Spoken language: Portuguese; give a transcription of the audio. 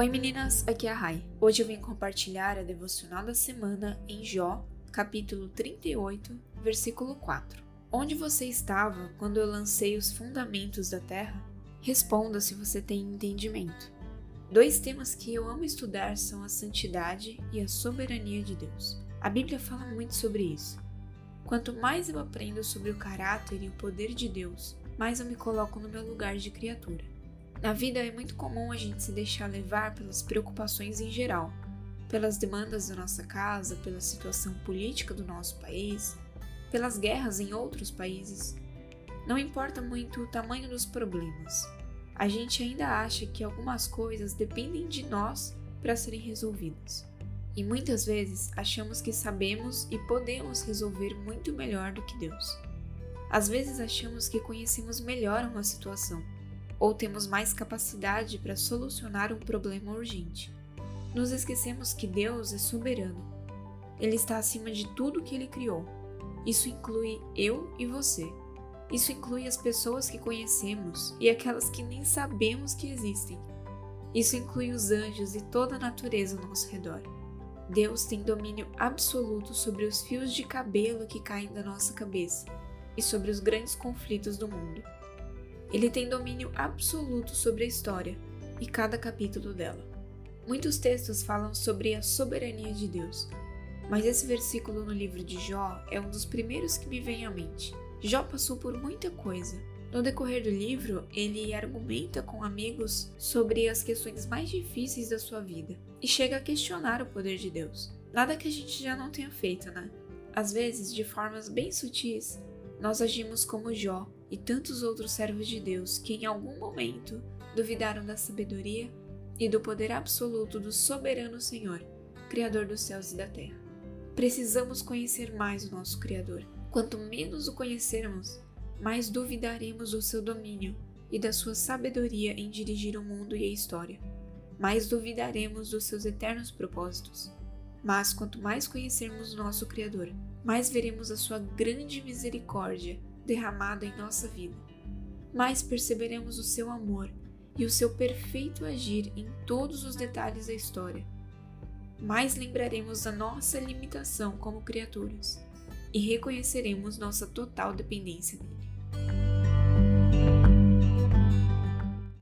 Oi meninas, aqui é a Rai. Hoje eu vim compartilhar a devocional da semana em Jó, capítulo 38, versículo 4. Onde você estava quando eu lancei os fundamentos da terra? Responda se você tem entendimento. Dois temas que eu amo estudar são a santidade e a soberania de Deus. A Bíblia fala muito sobre isso. Quanto mais eu aprendo sobre o caráter e o poder de Deus, mais eu me coloco no meu lugar de criatura. Na vida é muito comum a gente se deixar levar pelas preocupações em geral, pelas demandas da nossa casa, pela situação política do nosso país, pelas guerras em outros países. Não importa muito o tamanho dos problemas. A gente ainda acha que algumas coisas dependem de nós para serem resolvidas. E muitas vezes achamos que sabemos e podemos resolver muito melhor do que Deus. Às vezes achamos que conhecemos melhor uma situação ou temos mais capacidade para solucionar um problema urgente. Nos esquecemos que Deus é soberano. Ele está acima de tudo que ele criou. Isso inclui eu e você. Isso inclui as pessoas que conhecemos e aquelas que nem sabemos que existem. Isso inclui os anjos e toda a natureza ao nosso redor. Deus tem domínio absoluto sobre os fios de cabelo que caem da nossa cabeça e sobre os grandes conflitos do mundo. Ele tem domínio absoluto sobre a história e cada capítulo dela. Muitos textos falam sobre a soberania de Deus, mas esse versículo no livro de Jó é um dos primeiros que me vem à mente. Jó passou por muita coisa. No decorrer do livro, ele argumenta com amigos sobre as questões mais difíceis da sua vida e chega a questionar o poder de Deus. Nada que a gente já não tenha feito, né? Às vezes, de formas bem sutis, nós agimos como Jó e tantos outros servos de Deus que em algum momento duvidaram da sabedoria e do poder absoluto do soberano Senhor, Criador dos céus e da terra. Precisamos conhecer mais o nosso Criador. Quanto menos o conhecermos, mais duvidaremos do seu domínio e da sua sabedoria em dirigir o mundo e a história. Mais duvidaremos dos seus eternos propósitos. Mas quanto mais conhecermos nosso Criador, mais veremos a sua grande misericórdia derramada em nossa vida. Mais perceberemos o seu amor e o seu perfeito agir em todos os detalhes da história. Mais lembraremos da nossa limitação como criaturas e reconheceremos nossa total dependência dele.